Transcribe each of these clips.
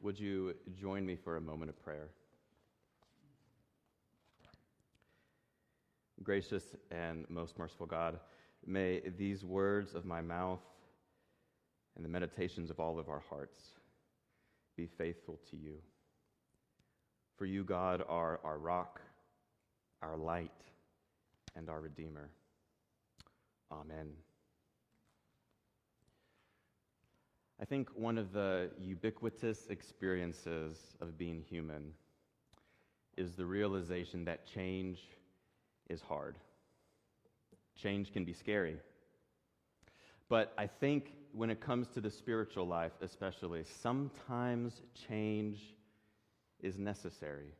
would you join me for a moment of prayer? Gracious and most merciful God, may these words of my mouth and the meditations of all of our hearts be faithful to you. For you, God, are our rock, our light, and our Redeemer. Amen. I think one of the ubiquitous experiences of being human is the realization that change is hard. Change can be scary. But I think when it comes to the spiritual life, especially, sometimes change is necessary.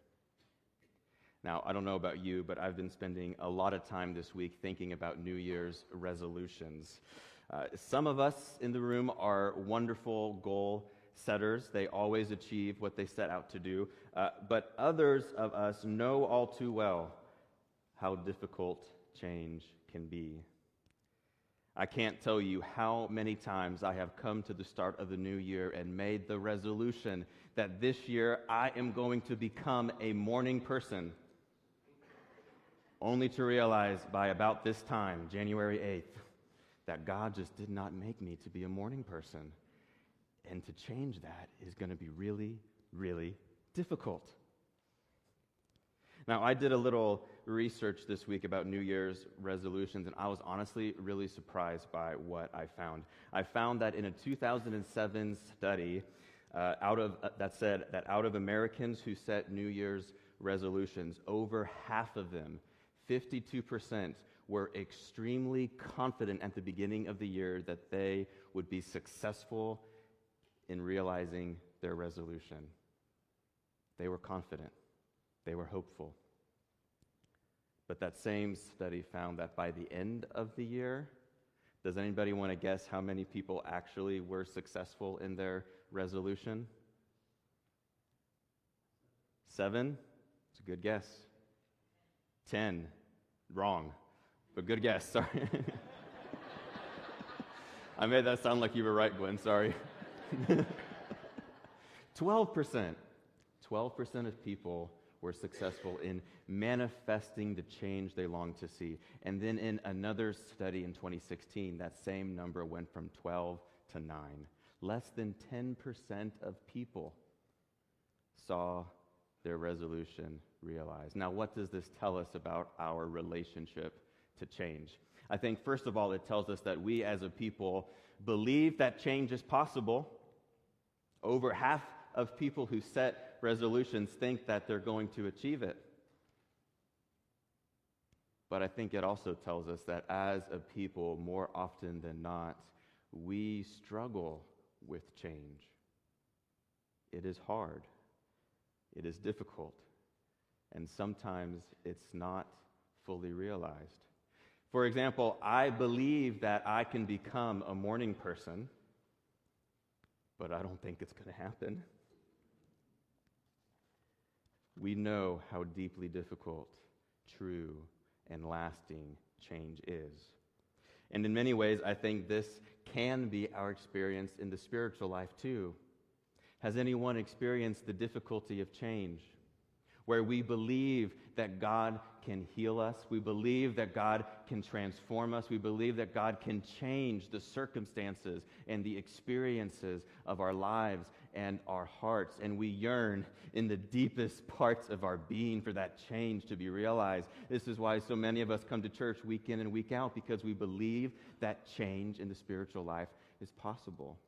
Now, I don't know about you, but I've been spending a lot of time this week thinking about New Year's resolutions. Uh, some of us in the room are wonderful goal setters. They always achieve what they set out to do. Uh, but others of us know all too well how difficult change can be. I can't tell you how many times I have come to the start of the new year and made the resolution that this year I am going to become a morning person. Only to realize by about this time, January 8th, that God just did not make me to be a morning person. And to change that is going to be really, really difficult. Now, I did a little research this week about New Year's resolutions, and I was honestly really surprised by what I found. I found that in a 2007 study, uh, out of, uh, that said that out of Americans who set New Year's resolutions, over half of them, 52%, were extremely confident at the beginning of the year that they would be successful in realizing their resolution. They were confident. They were hopeful. But that same study found that by the end of the year, does anybody want to guess how many people actually were successful in their resolution? Seven? It's a good guess. Ten? Wrong. But good guess, sorry. I made that sound like you were right, Gwen, sorry. 12%. 12% of people were successful in manifesting the change they longed to see. And then in another study in 2016, that same number went from 12 to 9. Less than 10% of people saw their resolution realized. Now, what does this tell us about our relationship to change? I think, first of all, it tells us that we as a people believe that change is possible. Over half of people who set resolutions think that they're going to achieve it. But I think it also tells us that as a people, more often than not, we struggle with change. It is hard, it is difficult, and sometimes it's not fully realized. For example, I believe that I can become a morning person, but I don't think it's going to happen we know how deeply difficult, true, and lasting change is. And in many ways, I think this can be our experience in the spiritual life too. Has anyone experienced the difficulty of change? Where we believe that God can heal us. We believe that God can transform us. We believe that God can change the circumstances and the experiences of our lives and our hearts. And we yearn in the deepest parts of our being for that change to be realized. This is why so many of us come to church week in and week out because we believe that change in the spiritual life is possible.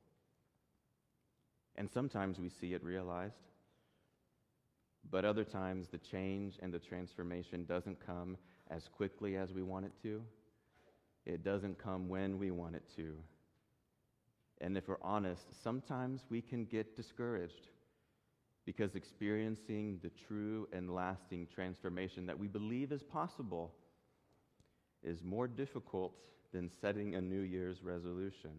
And sometimes we see it realized. But other times, the change and the transformation doesn't come as quickly as we want it to. It doesn't come when we want it to. And if we're honest, sometimes we can get discouraged because experiencing the true and lasting transformation that we believe is possible is more difficult than setting a New Year's resolution.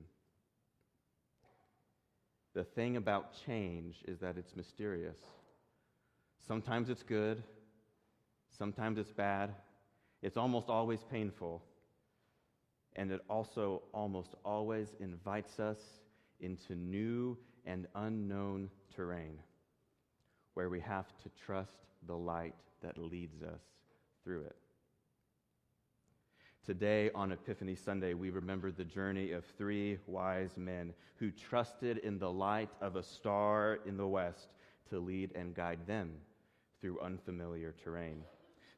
The thing about change is that it's mysterious. Sometimes it's good, sometimes it's bad, it's almost always painful, and it also almost always invites us into new and unknown terrain where we have to trust the light that leads us through it. Today, on Epiphany Sunday, we remember the journey of three wise men who trusted in the light of a star in the west to lead and guide them through unfamiliar terrain,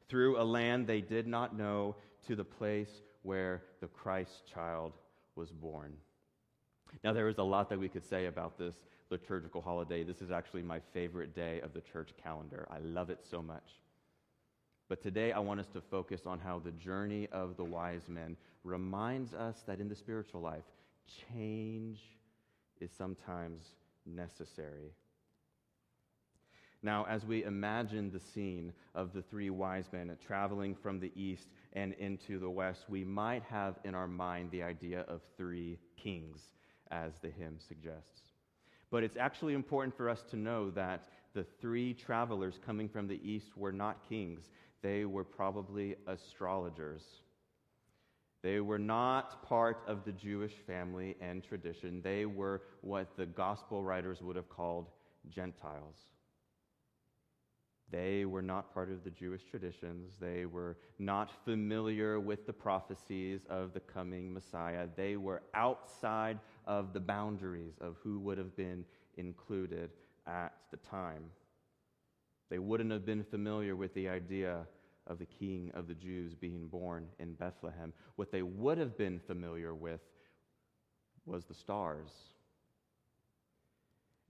through a land they did not know, to the place where the Christ child was born. Now, there is a lot that we could say about this liturgical holiday. This is actually my favorite day of the church calendar. I love it so much. But today I want us to focus on how the journey of the wise men reminds us that in the spiritual life, change is sometimes necessary. Now, as we imagine the scene of the three wise men traveling from the east and into the west, we might have in our mind the idea of three kings, as the hymn suggests. But it's actually important for us to know that the three travelers coming from the east were not kings they were probably astrologers. They were not part of the Jewish family and tradition. They were what the gospel writers would have called Gentiles. They were not part of the Jewish traditions. They were not familiar with the prophecies of the coming Messiah. They were outside of the boundaries of who would have been included at the time. They wouldn't have been familiar with the idea of the King of the Jews being born in Bethlehem. What they would have been familiar with was the stars.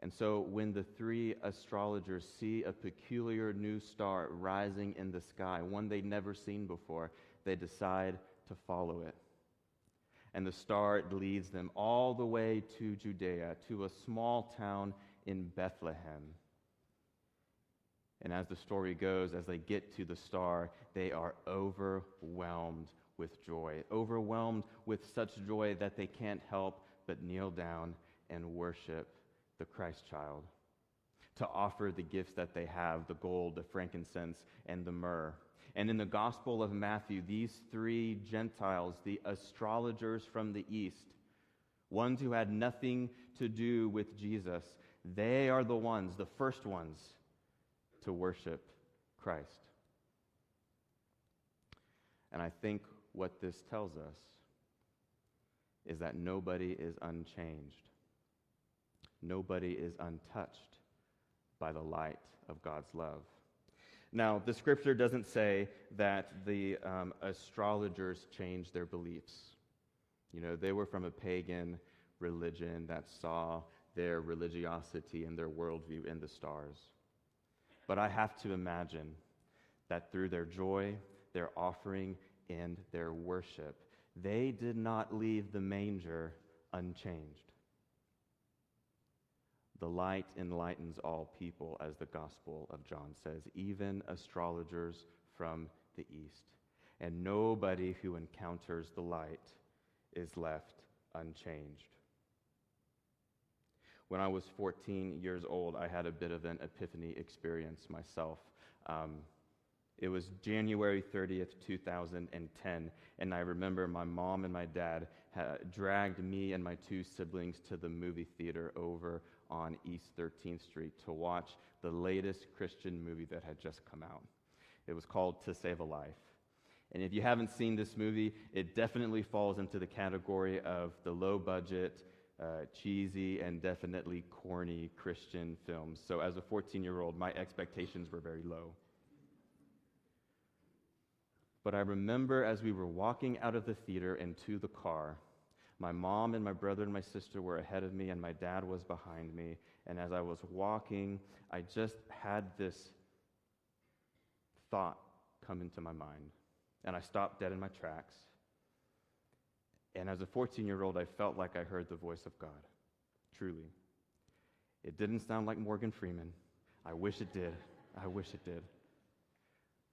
And so when the three astrologers see a peculiar new star rising in the sky, one they'd never seen before, they decide to follow it. And the star leads them all the way to Judea, to a small town in Bethlehem. And as the story goes, as they get to the star, they are overwhelmed with joy, overwhelmed with such joy that they can't help but kneel down and worship the Christ child, to offer the gifts that they have the gold, the frankincense, and the myrrh. And in the Gospel of Matthew, these three Gentiles, the astrologers from the east, ones who had nothing to do with Jesus, they are the ones, the first ones to worship Christ. And I think what this tells us is that nobody is unchanged. Nobody is untouched by the light of God's love. Now, the scripture doesn't say that the um, astrologers changed their beliefs. You know, they were from a pagan religion that saw their religiosity and their worldview in the stars. But I have to imagine that through their joy, their offering, and their worship, they did not leave the manger unchanged. The light enlightens all people, as the Gospel of John says, even astrologers from the east. And nobody who encounters the light is left unchanged. When I was 14 years old, I had a bit of an epiphany experience myself. Um, it was January 30th, 2010, and I remember my mom and my dad had dragged me and my two siblings to the movie theater over on East 13th Street to watch the latest Christian movie that had just come out. It was called To Save a Life. And if you haven't seen this movie, it definitely falls into the category of the low budget, uh, cheesy and definitely corny Christian films. So, as a 14 year old, my expectations were very low. But I remember as we were walking out of the theater and to the car, my mom and my brother and my sister were ahead of me, and my dad was behind me. And as I was walking, I just had this thought come into my mind. And I stopped dead in my tracks. And as a 14 year old, I felt like I heard the voice of God, truly. It didn't sound like Morgan Freeman. I wish it did. I wish it did.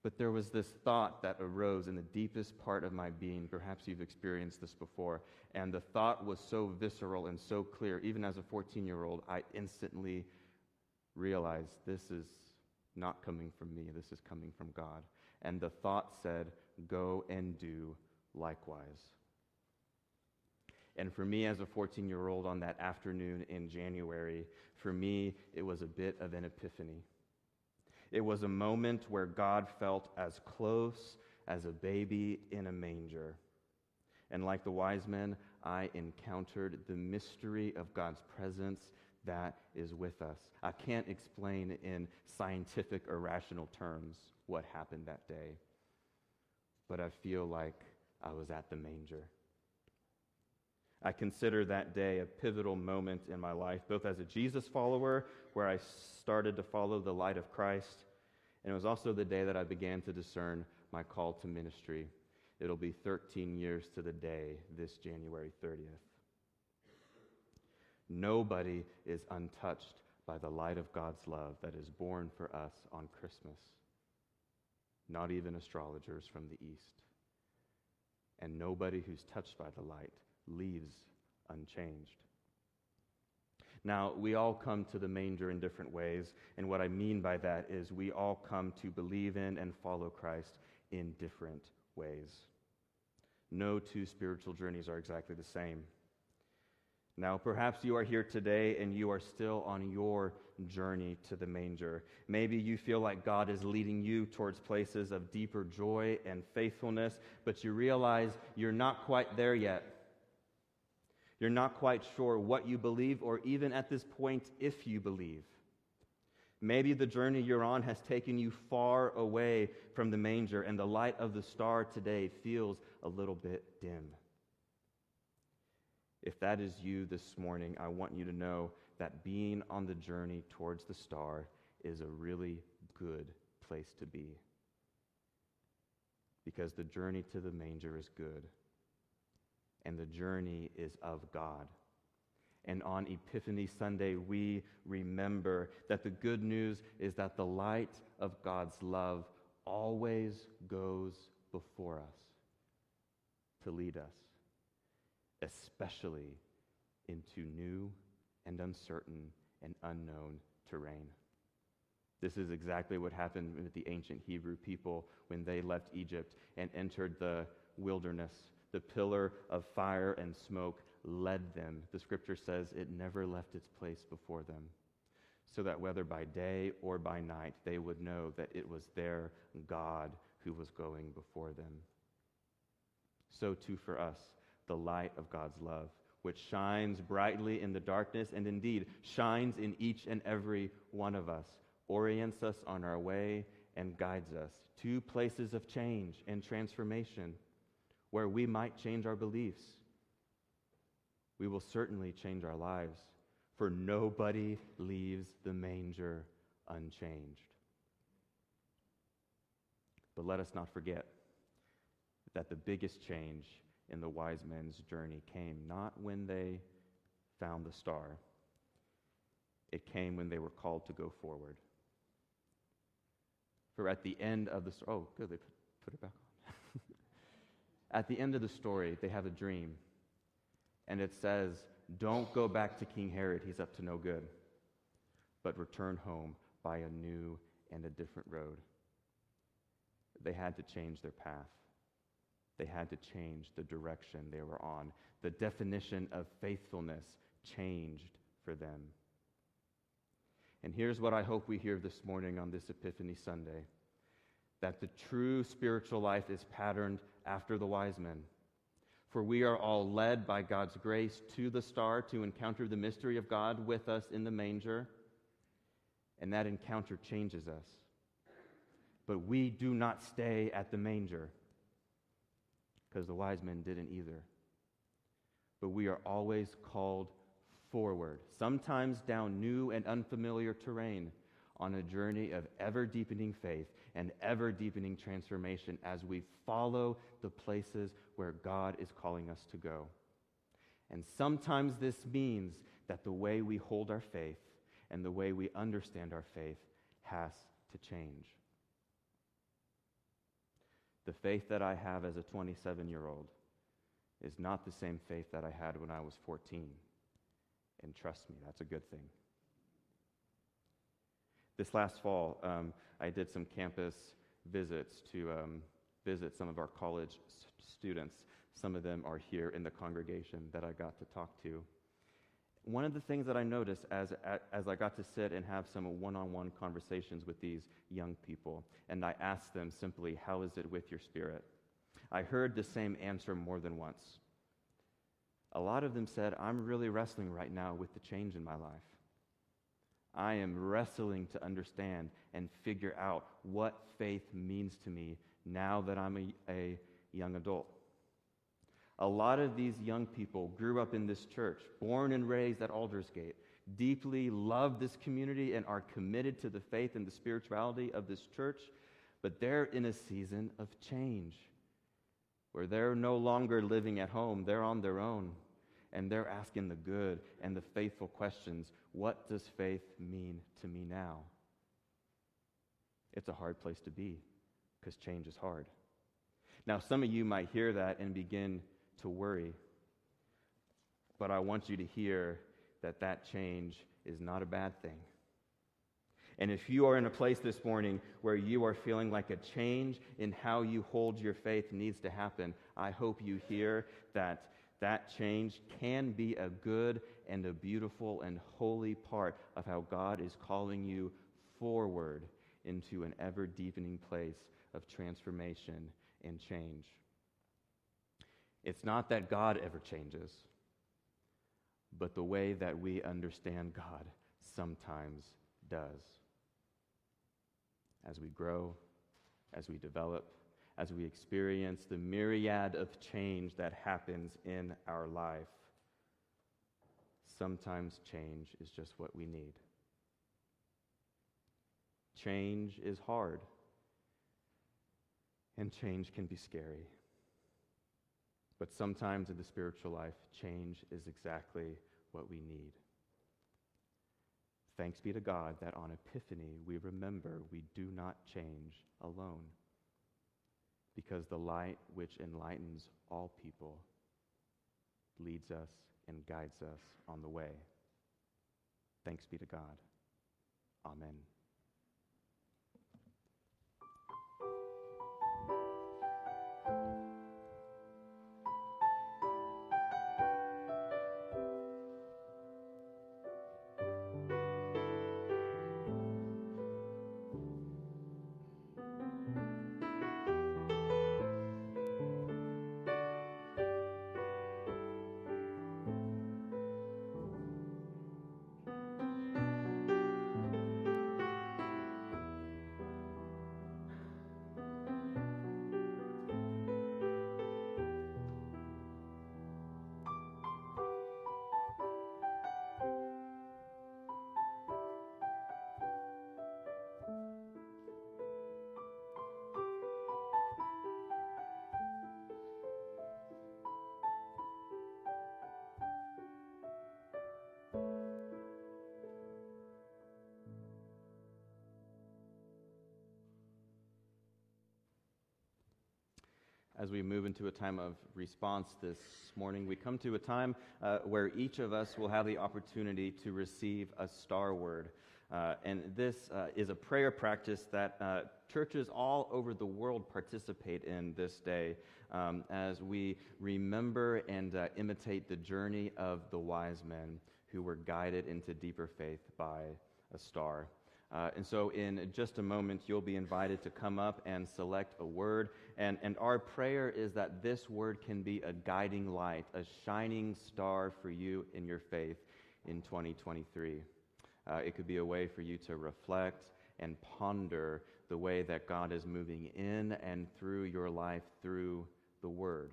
But there was this thought that arose in the deepest part of my being. Perhaps you've experienced this before. And the thought was so visceral and so clear. Even as a 14 year old, I instantly realized this is not coming from me, this is coming from God. And the thought said, Go and do likewise. And for me, as a 14 year old on that afternoon in January, for me, it was a bit of an epiphany. It was a moment where God felt as close as a baby in a manger. And like the wise men, I encountered the mystery of God's presence that is with us. I can't explain in scientific or rational terms what happened that day, but I feel like I was at the manger. I consider that day a pivotal moment in my life, both as a Jesus follower, where I started to follow the light of Christ, and it was also the day that I began to discern my call to ministry. It'll be 13 years to the day this January 30th. Nobody is untouched by the light of God's love that is born for us on Christmas, not even astrologers from the East. And nobody who's touched by the light leaves unchanged. Now, we all come to the manger in different ways, and what I mean by that is we all come to believe in and follow Christ in different ways. No two spiritual journeys are exactly the same. Now, perhaps you are here today and you are still on your journey to the manger. Maybe you feel like God is leading you towards places of deeper joy and faithfulness, but you realize you're not quite there yet. You're not quite sure what you believe, or even at this point, if you believe. Maybe the journey you're on has taken you far away from the manger, and the light of the star today feels a little bit dim. If that is you this morning, I want you to know that being on the journey towards the star is a really good place to be. Because the journey to the manger is good, and the journey is of God. And on Epiphany Sunday, we remember that the good news is that the light of God's love always goes before us to lead us, especially into new and uncertain and unknown terrain. This is exactly what happened with the ancient Hebrew people when they left Egypt and entered the wilderness. The pillar of fire and smoke led them. The scripture says it never left its place before them, so that whether by day or by night, they would know that it was their God who was going before them. So too for us, the light of God's love, which shines brightly in the darkness and indeed shines in each and every one of us, orients us on our way and guides us to places of change and transformation where we might change our beliefs we will certainly change our lives, for nobody leaves the manger unchanged. But let us not forget that the biggest change in the wise men's journey came not when they found the star, it came when they were called to go forward. For at the end of the story, oh, good, they put, put it back on. At the end of the story, they have a dream and it says, Don't go back to King Herod, he's up to no good, but return home by a new and a different road. They had to change their path. They had to change the direction they were on. The definition of faithfulness changed for them. And here's what I hope we hear this morning on this Epiphany Sunday that the true spiritual life is patterned after the wise men. For we are all led by God's grace to the star to encounter the mystery of God with us in the manger, and that encounter changes us. But we do not stay at the manger, because the wise men didn't either. But we are always called forward, sometimes down new and unfamiliar terrain, on a journey of ever deepening faith and ever deepening transformation as we follow the places where God is calling us to go. And sometimes this means that the way we hold our faith and the way we understand our faith has to change. The faith that I have as a 27 year old is not the same faith that I had when I was 14. And trust me, that's a good thing. This last fall, um, I did some campus visits to um, visit some of our college students. Some of them are here in the congregation that I got to talk to. One of the things that I noticed as, as I got to sit and have some one on one conversations with these young people, and I asked them simply, How is it with your spirit? I heard the same answer more than once. A lot of them said, I'm really wrestling right now with the change in my life. I am wrestling to understand and figure out what faith means to me now that I'm a, a young adult. A lot of these young people grew up in this church, born and raised at Aldersgate, deeply love this community and are committed to the faith and the spirituality of this church, but they're in a season of change where they're no longer living at home, they're on their own, and they're asking the good and the faithful questions what does faith mean to me now? It's a hard place to be because change is hard. Now, some of you might hear that and begin to worry, but I want you to hear that that change is not a bad thing. And if you are in a place this morning where you are feeling like a change in how you hold your faith needs to happen, I hope you hear that that change can be a good and a beautiful and holy part of how God is calling you forward into an ever deepening place of transformation and change. It's not that God ever changes, but the way that we understand God sometimes does. As we grow, as we develop, as we experience the myriad of change that happens in our life, sometimes change is just what we need. Change is hard, and change can be scary. But sometimes in the spiritual life, change is exactly what we need. Thanks be to God that on Epiphany we remember we do not change alone because the light which enlightens all people leads us and guides us on the way. Thanks be to God. Amen. As we move into a time of response this morning, we come to a time uh, where each of us will have the opportunity to receive a star word. Uh, and this uh, is a prayer practice that uh, churches all over the world participate in this day um, as we remember and uh, imitate the journey of the wise men who were guided into deeper faith by a star. Uh, and so, in just a moment, you'll be invited to come up and select a word. And, and our prayer is that this word can be a guiding light, a shining star for you in your faith in 2023. Uh, it could be a way for you to reflect and ponder the way that God is moving in and through your life through the word.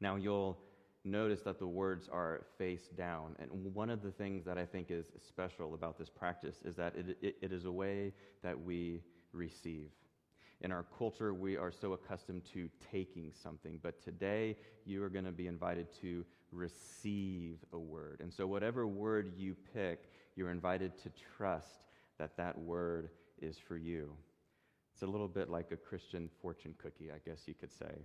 Now, you'll notice that the words are face down. And one of the things that I think is special about this practice is that it, it, it is a way that we receive. In our culture, we are so accustomed to taking something, but today you are going to be invited to receive a word. And so, whatever word you pick, you're invited to trust that that word is for you. It's a little bit like a Christian fortune cookie, I guess you could say.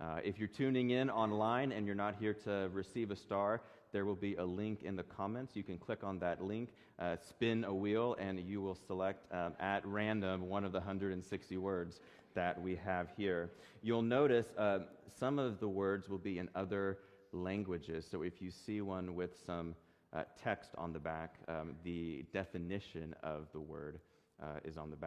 Uh, if you're tuning in online and you're not here to receive a star, there will be a link in the comments. You can click on that link, uh, spin a wheel, and you will select um, at random one of the 160 words that we have here. You'll notice uh, some of the words will be in other languages. So if you see one with some uh, text on the back, um, the definition of the word uh, is on the back.